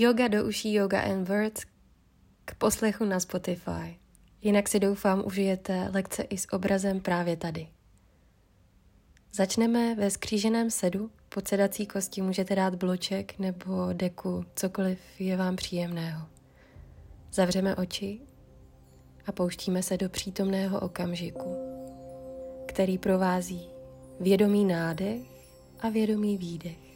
Yoga do uší Yoga and Words k poslechu na Spotify. Jinak si doufám užijete lekce i s obrazem právě tady. Začneme ve skříženém sedu. Pod sedací kosti můžete dát bloček nebo deku, cokoliv je vám příjemného. Zavřeme oči a pouštíme se do přítomného okamžiku, který provází vědomý nádech a vědomý výdech.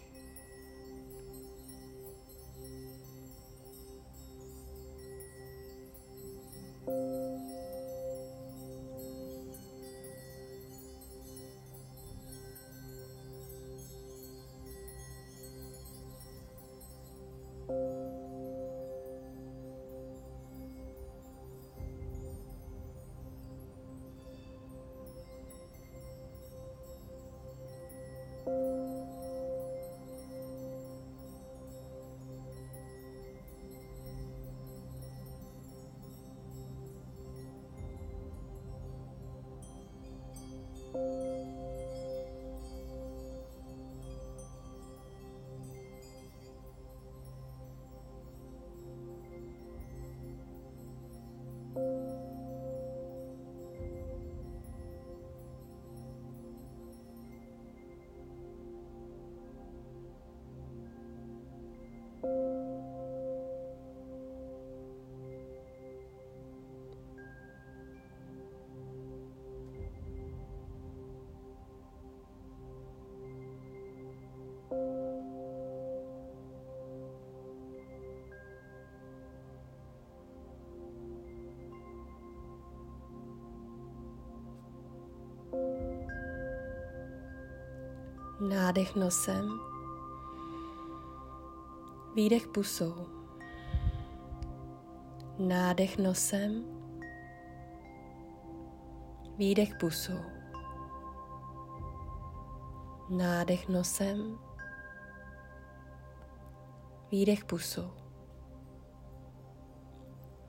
Nádech nosem, výdech pusou. Nádech nosem, výdech pusou. Nádech nosem, výdech pusou.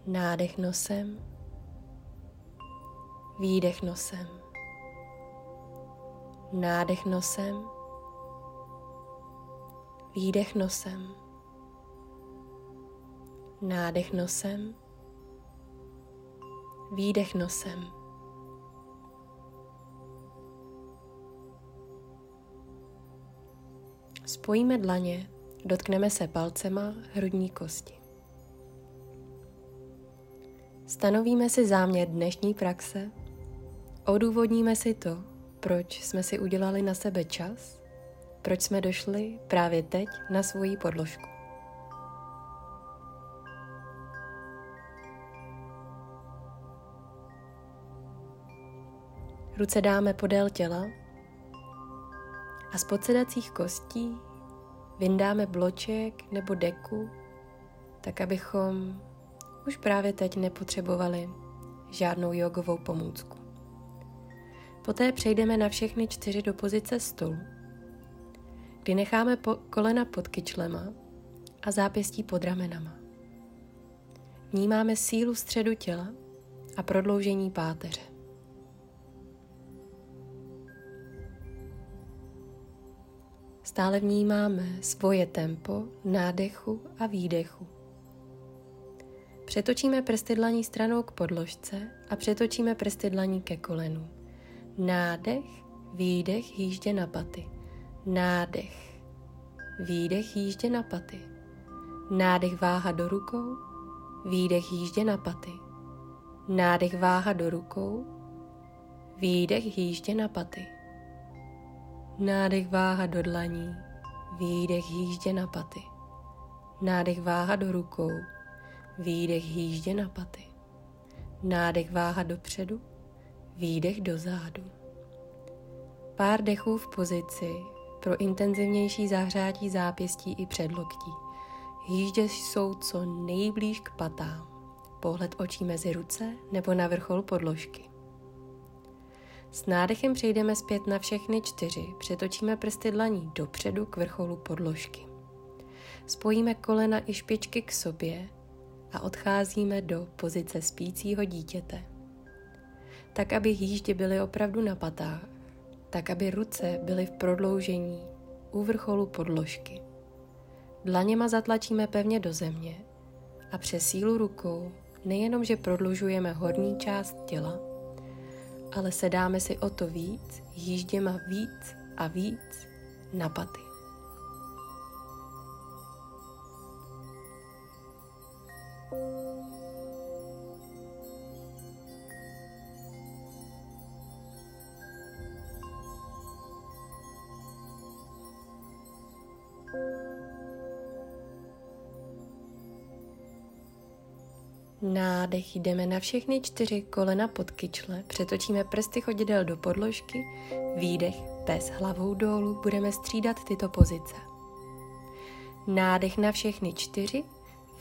Nádech nosem, výdech nosem. Nádech nosem, Výdech nosem. Nádech nosem. Výdech nosem. Spojíme dlaně, dotkneme se palcema hrudní kosti. Stanovíme si záměr dnešní praxe, odůvodníme si to, proč jsme si udělali na sebe čas proč jsme došli právě teď na svoji podložku. Ruce dáme podél těla a z podsedacích kostí vyndáme bloček nebo deku, tak abychom už právě teď nepotřebovali žádnou jogovou pomůcku. Poté přejdeme na všechny čtyři do pozice stolu kdy necháme po kolena pod kyčlema a zápěstí pod ramenama. Vnímáme sílu středu těla a prodloužení páteře. Stále vnímáme svoje tempo nádechu a výdechu. Přetočíme prsty dlaní stranou k podložce a přetočíme prsty dlaní ke kolenu. Nádech, výdech, jíždě na paty. Nádech. Výdech jíždě na paty. Nádech váha do rukou. Výdech jíždě na paty. Nádech váha do rukou. Výdech jíždě na paty. Nádech váha do dlaní. Výdech jíždě na paty. Nádech váha do rukou. Výdech jíždě na paty. Nádech váha dopředu. Výdech do zádu. Pár dechů v pozici pro intenzivnější zahřátí zápěstí i předloktí. Jíždě jsou co nejblíž k patám. Pohled očí mezi ruce nebo na vrchol podložky. S nádechem přejdeme zpět na všechny čtyři, přetočíme prsty dlaní dopředu k vrcholu podložky. Spojíme kolena i špičky k sobě a odcházíme do pozice spícího dítěte. Tak, aby jíždě byly opravdu na patách tak aby ruce byly v prodloužení u vrcholu podložky. Dlaněma zatlačíme pevně do země a přes sílu rukou nejenom, že prodlužujeme horní část těla, ale sedáme si o to víc, jížděma víc a víc na paty. Nádech jdeme na všechny čtyři kolena pod kyčle, přetočíme prsty chodidel do podložky, výdech pes hlavou dolů, budeme střídat tyto pozice. Nádech na všechny čtyři,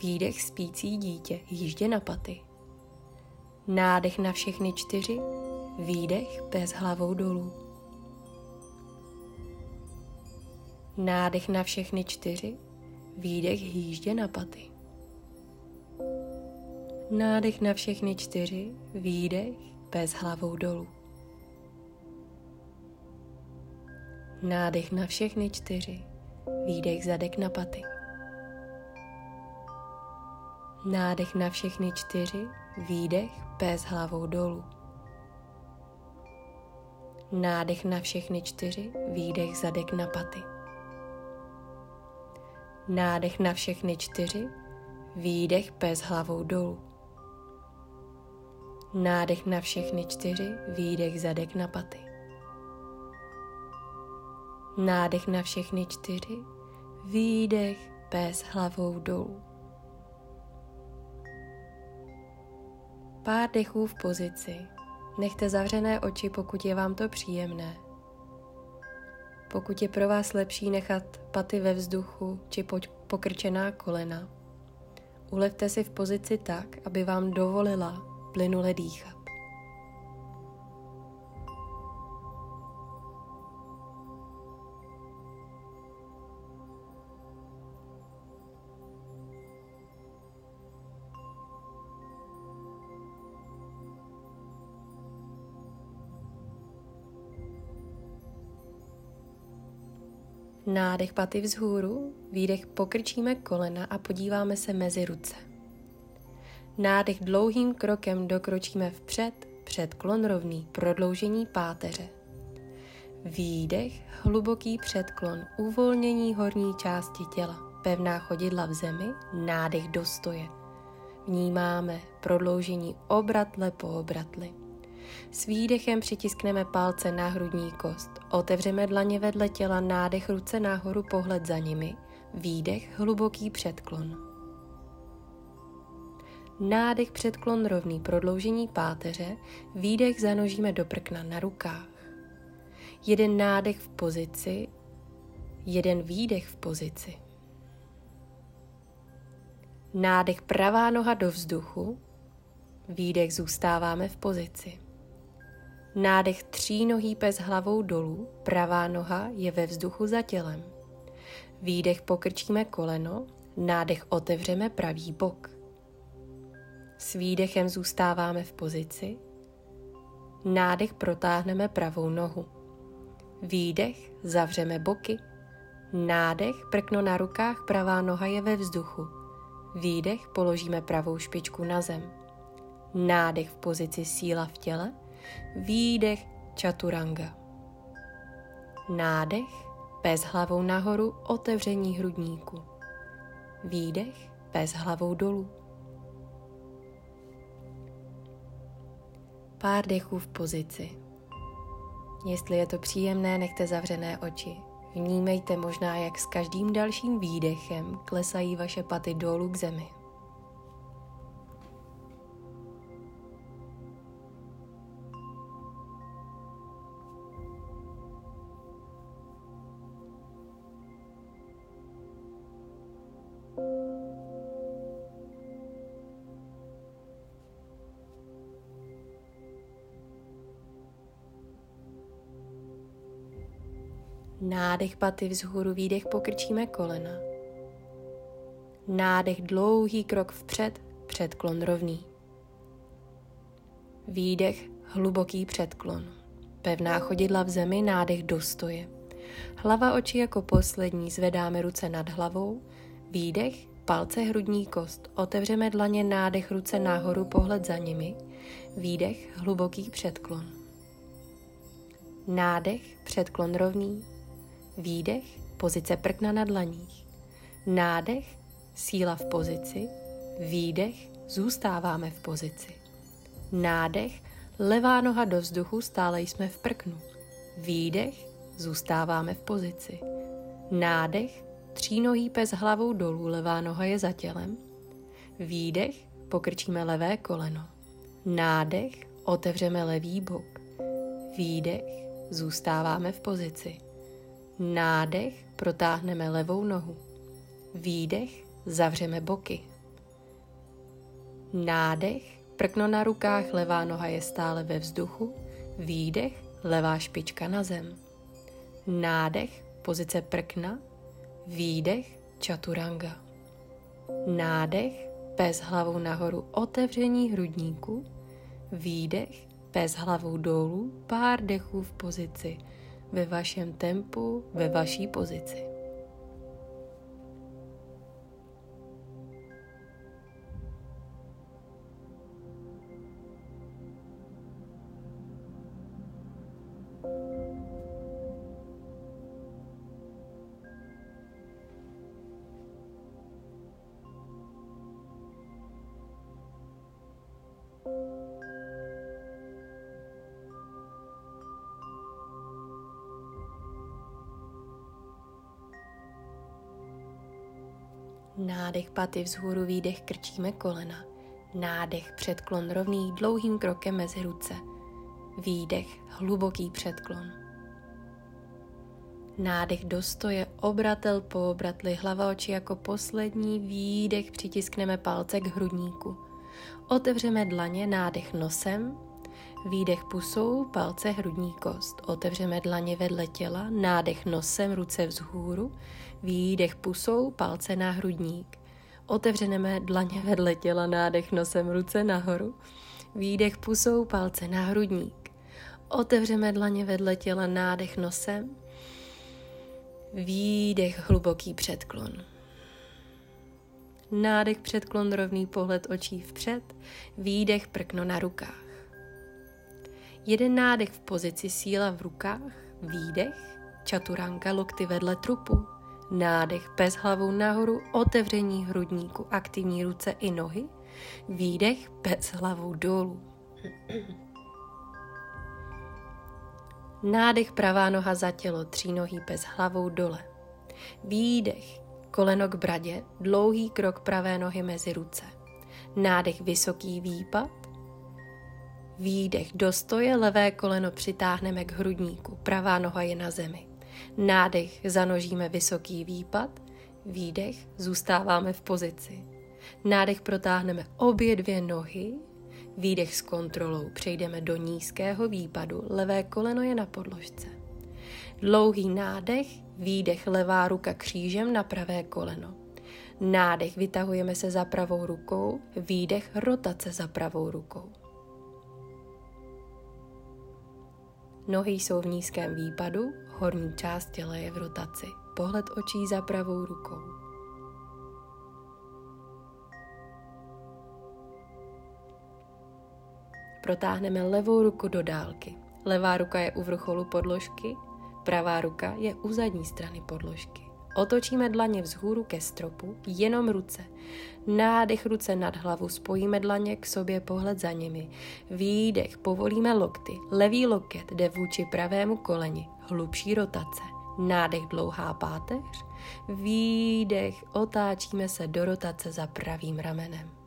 výdech spící dítě, jíždě na paty. Nádech na všechny čtyři, výdech pes hlavou dolů. Nádech na všechny čtyři, výdech jíždě na paty. Nádech na všechny čtyři, výdech, bez hlavou dolů. Nádech na všechny čtyři, výdech zadek na paty. Nádech na všechny čtyři, výdech, bez hlavou dolů. Nádech na všechny čtyři, výdech zadek na paty. Nádech na všechny čtyři, výdech bez hlavou dolů. Nádech na všechny čtyři, výdech zadek na paty. Nádech na všechny čtyři, výdech pes hlavou dolů. Pár dechů v pozici. Nechte zavřené oči, pokud je vám to příjemné. Pokud je pro vás lepší nechat paty ve vzduchu či pokrčená kolena, ulevte si v pozici tak, aby vám dovolila plynule dýchat. Nádech paty vzhůru, výdech pokrčíme kolena a podíváme se mezi ruce. Nádech dlouhým krokem dokročíme vpřed, předklon rovný, prodloužení páteře. Výdech, hluboký předklon, uvolnění horní části těla, pevná chodidla v zemi, nádech do stoje. Vnímáme prodloužení obratle po obratli. S výdechem přitiskneme palce na hrudní kost, otevřeme dlaně vedle těla, nádech ruce nahoru, pohled za nimi, výdech, hluboký předklon. Nádech předklon rovný prodloužení páteře, výdech zanožíme do prkna na rukách. Jeden nádech v pozici, jeden výdech v pozici. Nádech pravá noha do vzduchu, výdech zůstáváme v pozici. Nádech tří nohý pes hlavou dolů, pravá noha je ve vzduchu za tělem. Výdech pokrčíme koleno, nádech otevřeme pravý bok. S výdechem zůstáváme v pozici. Nádech protáhneme pravou nohu. Výdech zavřeme boky. Nádech prkno na rukách, pravá noha je ve vzduchu. Výdech položíme pravou špičku na zem. Nádech v pozici síla v těle. Výdech čaturanga. Nádech pes hlavou nahoru, otevření hrudníku. Výdech pes hlavou dolů. Pár dechů v pozici. Jestli je to příjemné, nechte zavřené oči. Vnímejte možná, jak s každým dalším výdechem klesají vaše paty dolů k zemi. Nádech paty vzhůru, výdech pokrčíme kolena. Nádech dlouhý krok vpřed, předklon rovný. Výdech hluboký předklon. Pevná chodidla v zemi, nádech do stoje. Hlava oči jako poslední, zvedáme ruce nad hlavou, Výdech, palce, hrudní kost. Otevřeme dlaně, nádech, ruce nahoru, pohled za nimi. Výdech, hluboký předklon. Nádech, předklon rovný. Výdech, pozice prkna na dlaních. Nádech, síla v pozici. Výdech, zůstáváme v pozici. Nádech, levá noha do vzduchu, stále jsme v prknu. Výdech, zůstáváme v pozici. Nádech, třínohý pes hlavou dolů, levá noha je za tělem. Výdech, pokrčíme levé koleno. Nádech, otevřeme levý bok. Výdech, zůstáváme v pozici. Nádech, protáhneme levou nohu. Výdech, zavřeme boky. Nádech, prkno na rukách, levá noha je stále ve vzduchu. Výdech, levá špička na zem. Nádech, pozice prkna. Výdech, čaturanga. Nádech, pes hlavou nahoru, otevření hrudníku. Výdech, pes hlavou dolů, pár dechů v pozici, ve vašem tempu, ve vaší pozici. Nádech paty vzhůru, výdech krčíme kolena. Nádech předklon rovný dlouhým krokem mezi ruce. Výdech hluboký předklon. Nádech do stoje, obratel po obratli, hlava oči jako poslední, výdech přitiskneme palce k hrudníku. Otevřeme dlaně, nádech nosem, výdech pusou, palce hrudní kost. Otevřeme dlaně vedle těla, nádech nosem, ruce vzhůru, výdech pusou, palce na hrudník. Otevřeme dlaně vedle těla, nádech nosem, ruce nahoru, výdech pusou, palce na hrudník. Otevřeme dlaně vedle těla, nádech nosem, výdech hluboký předklon. Nádech předklon rovný pohled očí vpřed, výdech prkno na rukách. Jeden nádech v pozici síla v rukách, výdech, čaturanka lokty vedle trupu, nádech pes hlavou nahoru, otevření hrudníku, aktivní ruce i nohy, výdech pes hlavou dolů. Nádech pravá noha za tělo, třínohý pes hlavou dole. Výdech, koleno k bradě, dlouhý krok pravé nohy mezi ruce. Nádech vysoký výpad, Výdech. Do stoje, levé koleno přitáhneme k hrudníku, pravá noha je na zemi. Nádech. Zanožíme vysoký výpad, výdech. Zůstáváme v pozici. Nádech protáhneme obě dvě nohy, výdech s kontrolou. Přejdeme do nízkého výpadu, levé koleno je na podložce. Dlouhý nádech, výdech. Levá ruka křížem na pravé koleno. Nádech. Vytahujeme se za pravou rukou, výdech. Rotace za pravou rukou. Nohy jsou v nízkém výpadu, horní část těla je v rotaci. Pohled očí za pravou rukou. Protáhneme levou ruku do dálky. Levá ruka je u vrcholu podložky, pravá ruka je u zadní strany podložky. Otočíme dlaně vzhůru ke stropu, jenom ruce. Nádech ruce nad hlavu, spojíme dlaně k sobě, pohled za nimi. Výdech, povolíme lokty. Levý loket jde vůči pravému koleni, hlubší rotace. Nádech dlouhá páteř. Výdech, otáčíme se do rotace za pravým ramenem.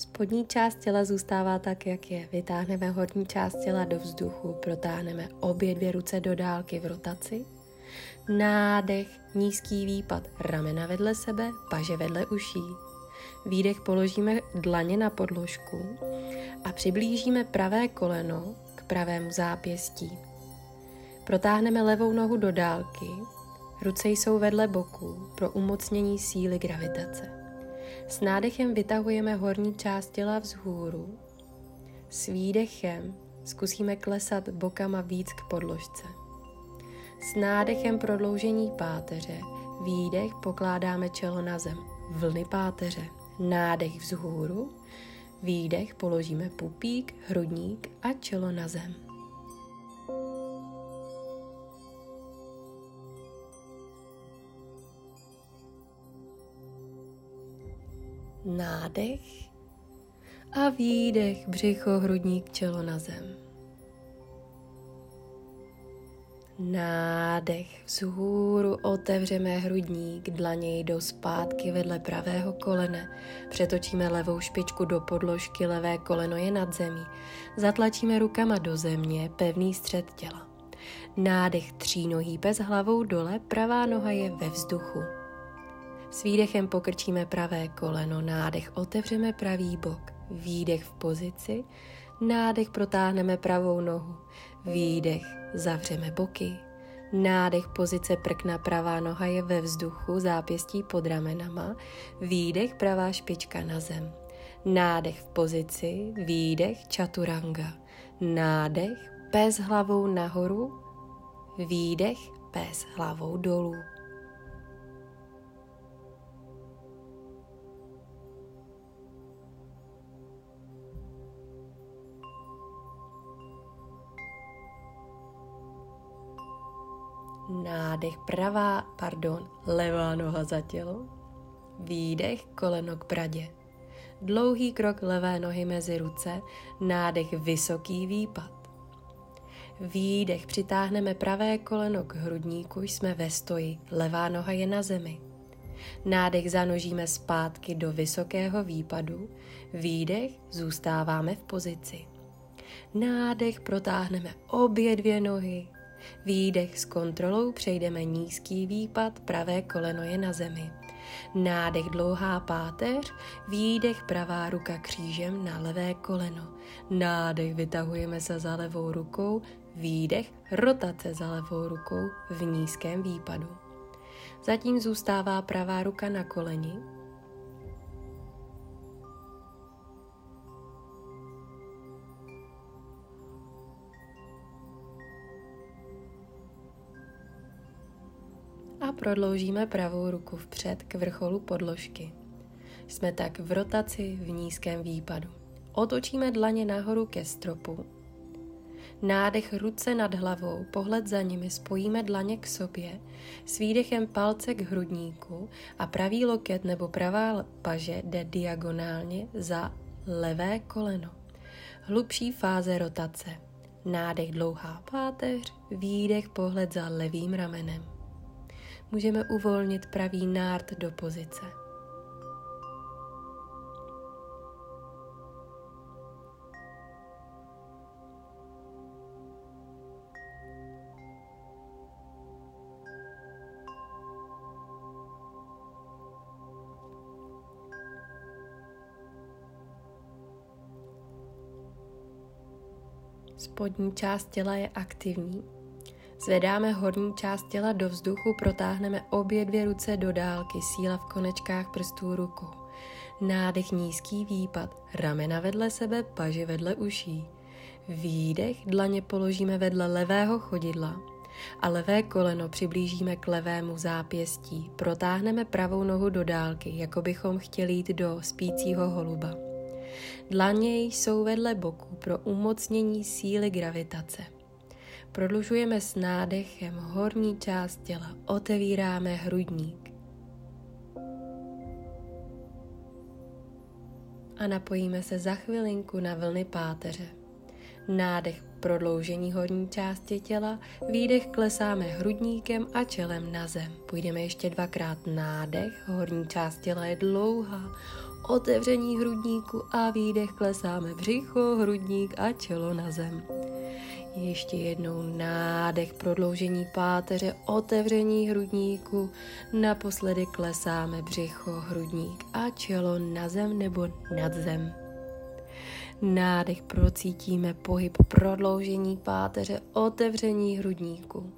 Spodní část těla zůstává tak, jak je. Vytáhneme horní část těla do vzduchu, protáhneme obě dvě ruce do dálky v rotaci. Nádech, nízký výpad, ramena vedle sebe, paže vedle uší. Výdech položíme dlaně na podložku a přiblížíme pravé koleno k pravému zápěstí. Protáhneme levou nohu do dálky, ruce jsou vedle boku pro umocnění síly gravitace. S nádechem vytahujeme horní část těla vzhůru, s výdechem zkusíme klesat bokama víc k podložce. S nádechem prodloužení páteře, výdech pokládáme čelo na zem, vlny páteře, nádech vzhůru, výdech položíme pupík, hrudník a čelo na zem. Nádech a výdech, břicho, hrudník, čelo na zem. Nádech vzhůru otevřeme hrudník, dlaně jdou zpátky vedle pravého kolene. Přetočíme levou špičku do podložky, levé koleno je nad zemí. Zatlačíme rukama do země, pevný střed těla. Nádech třínohý bez hlavou dole, pravá noha je ve vzduchu. S výdechem pokrčíme pravé koleno, nádech otevřeme pravý bok, výdech v pozici, nádech protáhneme pravou nohu, výdech zavřeme boky, nádech pozice prkna pravá noha je ve vzduchu, zápěstí pod ramenama, výdech pravá špička na zem, nádech v pozici, výdech čaturanga, nádech pes hlavou nahoru, výdech pes hlavou dolů. Nádech pravá, pardon, levá noha za tělo. Výdech koleno k bradě. Dlouhý krok levé nohy mezi ruce, nádech vysoký výpad. Výdech přitáhneme pravé koleno k hrudníku, jsme ve stoji, levá noha je na zemi. Nádech zanožíme zpátky do vysokého výpadu, výdech zůstáváme v pozici. Nádech protáhneme obě dvě nohy, Výdech s kontrolou přejdeme nízký výpad, pravé koleno je na zemi. Nádech dlouhá páteř, výdech pravá ruka křížem na levé koleno. Nádech vytahujeme se za levou rukou, výdech rotace za levou rukou v nízkém výpadu. Zatím zůstává pravá ruka na koleni, a prodloužíme pravou ruku vpřed k vrcholu podložky. Jsme tak v rotaci v nízkém výpadu. Otočíme dlaně nahoru ke stropu. Nádech ruce nad hlavou, pohled za nimi, spojíme dlaně k sobě, s výdechem palce k hrudníku a pravý loket nebo pravá paže jde diagonálně za levé koleno. Hlubší fáze rotace. Nádech dlouhá páteř, výdech pohled za levým ramenem můžeme uvolnit pravý nárt do pozice. Spodní část těla je aktivní, Zvedáme horní část těla do vzduchu, protáhneme obě dvě ruce do dálky, síla v konečkách prstů rukou. Nádech nízký výpad, ramena vedle sebe, paži vedle uší. Výdech, dlaně položíme vedle levého chodidla a levé koleno přiblížíme k levému zápěstí. Protáhneme pravou nohu do dálky, jako bychom chtěli jít do spícího holuba. Dlaně jsou vedle boku pro umocnění síly gravitace. Prodlužujeme s nádechem horní část těla, otevíráme hrudník. A napojíme se za chvilinku na vlny páteře. Nádech prodloužení horní části těla, výdech klesáme hrudníkem a čelem na zem. Půjdeme ještě dvakrát nádech, horní část těla je dlouhá, otevření hrudníku a výdech klesáme břicho, hrudník a čelo na zem. Ještě jednou nádech, prodloužení páteře, otevření hrudníku. Naposledy klesáme břicho, hrudník a čelo na zem nebo nad zem. Nádech procítíme pohyb, prodloužení páteře, otevření hrudníku.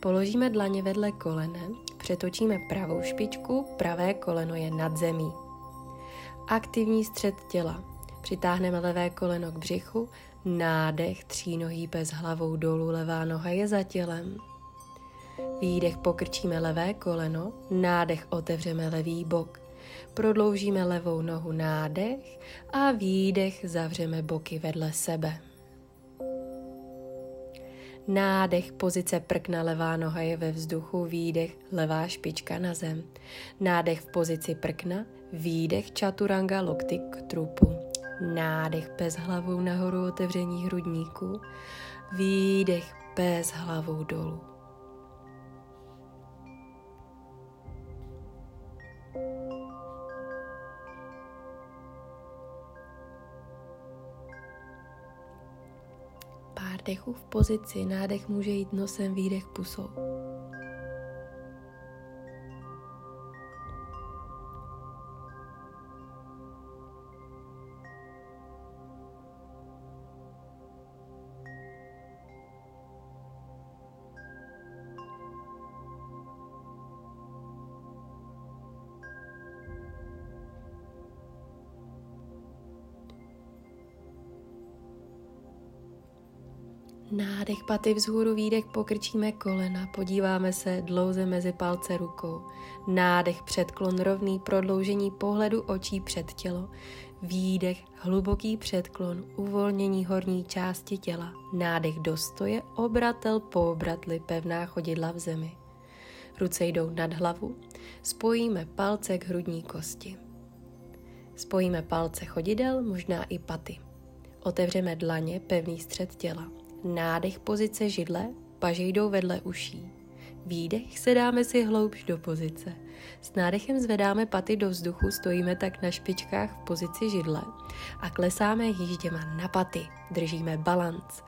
Položíme dlaně vedle kolene, přetočíme pravou špičku, pravé koleno je nad zemí. Aktivní střed těla. Přitáhneme levé koleno k břichu, nádech, třínohý bez hlavou dolů, levá noha je za tělem. Výdech pokrčíme levé koleno, nádech otevřeme levý bok. Prodloužíme levou nohu nádech a výdech zavřeme boky vedle sebe. Nádech, pozice prkna, levá noha je ve vzduchu, výdech, levá špička na zem. Nádech v pozici prkna, výdech čaturanga lokty k trupu. Nádech bez hlavou nahoru otevření hrudníku, výdech bez hlavou dolů. Dechů v pozici, nádech může jít nosem, výdech pusou. Nádech paty vzhůru, výdech pokrčíme kolena, podíváme se dlouze mezi palce rukou. Nádech předklon rovný, prodloužení pohledu očí před tělo. Výdech, hluboký předklon, uvolnění horní části těla. Nádech do stoje, obratel po obratli, pevná chodidla v zemi. Ruce jdou nad hlavu, spojíme palce k hrudní kosti. Spojíme palce chodidel, možná i paty. Otevřeme dlaně, pevný střed těla. Nádech pozice židle, paže jdou vedle uší. Výdech se dáme si hloubš do pozice. S nádechem zvedáme paty do vzduchu, stojíme tak na špičkách v pozici židle a klesáme jížděma na paty, držíme balanc.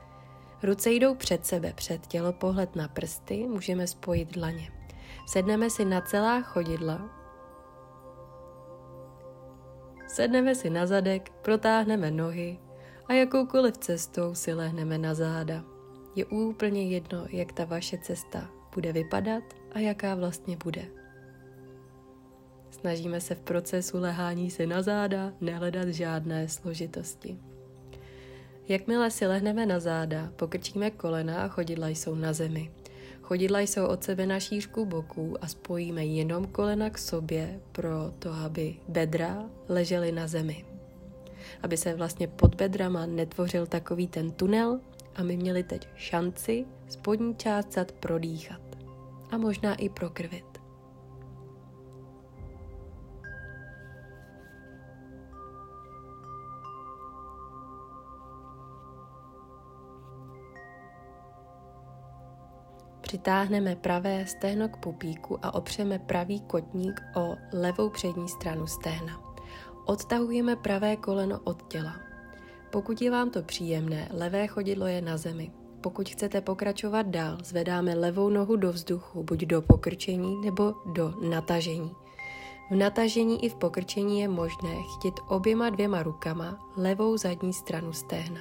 Ruce jdou před sebe, před tělo, pohled na prsty, můžeme spojit dlaně. Sedneme si na celá chodidla, sedneme si na zadek, protáhneme nohy, a jakoukoliv cestou si lehneme na záda. Je úplně jedno, jak ta vaše cesta bude vypadat a jaká vlastně bude. Snažíme se v procesu lehání si na záda nehledat žádné složitosti. Jakmile si lehneme na záda, pokrčíme kolena a chodidla jsou na zemi. Chodidla jsou od sebe na šířku boků a spojíme jenom kolena k sobě pro to, aby bedra ležely na zemi aby se vlastně pod bedrama netvořil takový ten tunel a my měli teď šanci spodní část zad prodýchat a možná i prokrvit. Přitáhneme pravé stehno k pupíku a opřeme pravý kotník o levou přední stranu stehna. Odtahujeme pravé koleno od těla. Pokud je vám to příjemné, levé chodidlo je na zemi. Pokud chcete pokračovat dál, zvedáme levou nohu do vzduchu, buď do pokrčení nebo do natažení. V natažení i v pokrčení je možné chytit oběma dvěma rukama levou zadní stranu stehna.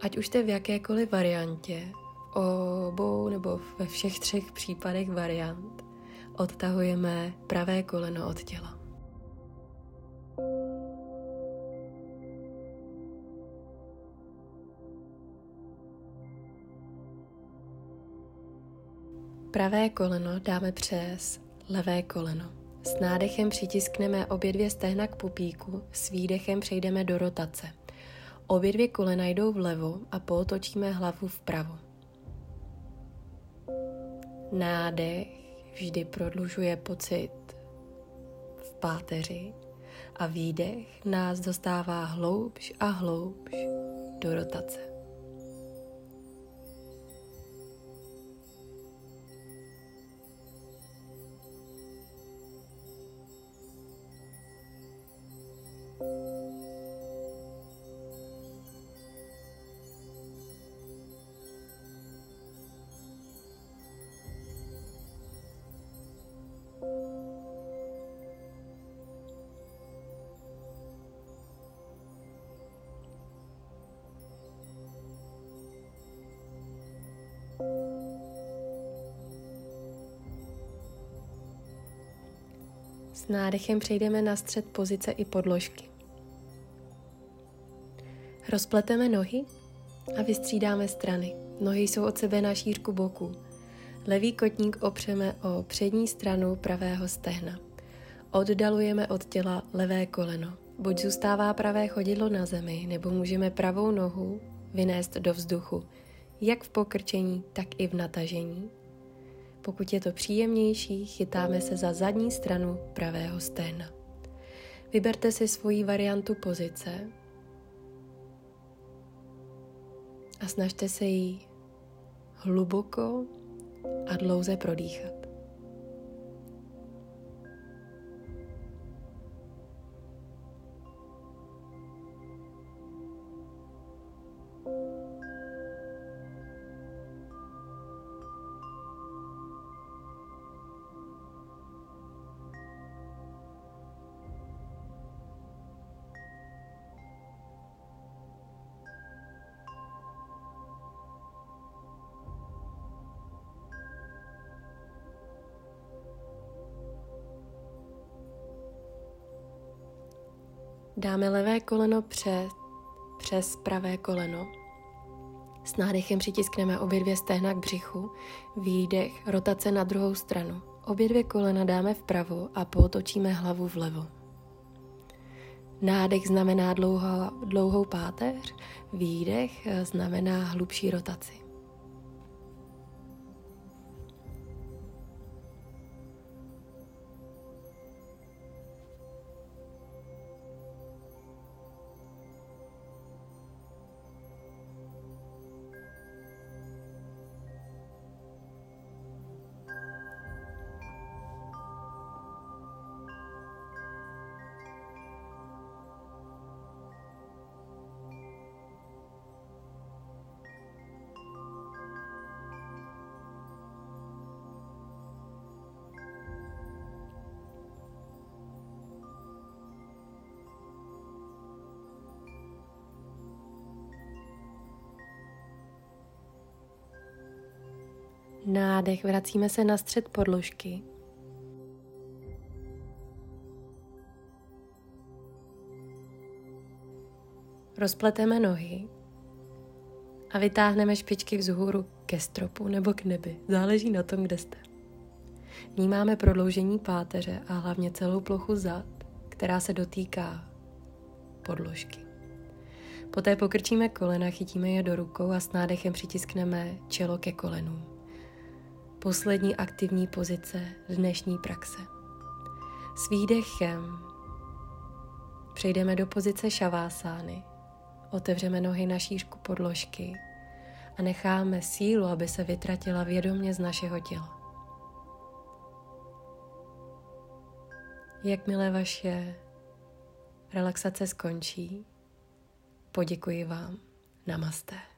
Ať už jste v jakékoliv variantě, obou nebo ve všech třech případech variant, odtahujeme pravé koleno od těla. Pravé koleno dáme přes levé koleno. S nádechem přitiskneme obě dvě stehna k pupíku, s výdechem přejdeme do rotace. Obě dvě kolena jdou vlevo a pootočíme hlavu vpravo. Nádech vždy prodlužuje pocit v páteři a výdech nás dostává hloubš a hloubš do rotace. S nádechem přejdeme na střed pozice i podložky. Rozpleteme nohy a vystřídáme strany. Nohy jsou od sebe na šířku boku. Levý kotník opřeme o přední stranu pravého stehna. Oddalujeme od těla levé koleno. Buď zůstává pravé chodidlo na zemi, nebo můžeme pravou nohu vynést do vzduchu, jak v pokrčení, tak i v natažení. Pokud je to příjemnější, chytáme se za zadní stranu pravého stehna. Vyberte si svoji variantu pozice a snažte se jí hluboko a dlouze prodýchat. Dáme levé koleno před, přes pravé koleno. S nádechem přitiskneme obě dvě stehna k břichu, výdech, rotace na druhou stranu. Obě dvě kolena dáme vpravo a potočíme hlavu vlevo. Nádech znamená dlouhou, dlouhou páteř, výdech znamená hlubší rotaci. Nádech, vracíme se na střed podložky. Rozpleteme nohy a vytáhneme špičky vzhůru ke stropu nebo k nebi. Záleží na tom, kde jste. Vnímáme prodloužení páteře a hlavně celou plochu zad, která se dotýká podložky. Poté pokrčíme kolena, chytíme je do rukou a s nádechem přitiskneme čelo ke kolenům poslední aktivní pozice dnešní praxe. S výdechem přejdeme do pozice šavásány, otevřeme nohy na šířku podložky a necháme sílu, aby se vytratila vědomě z našeho těla. Jakmile vaše relaxace skončí, poděkuji vám. Namaste.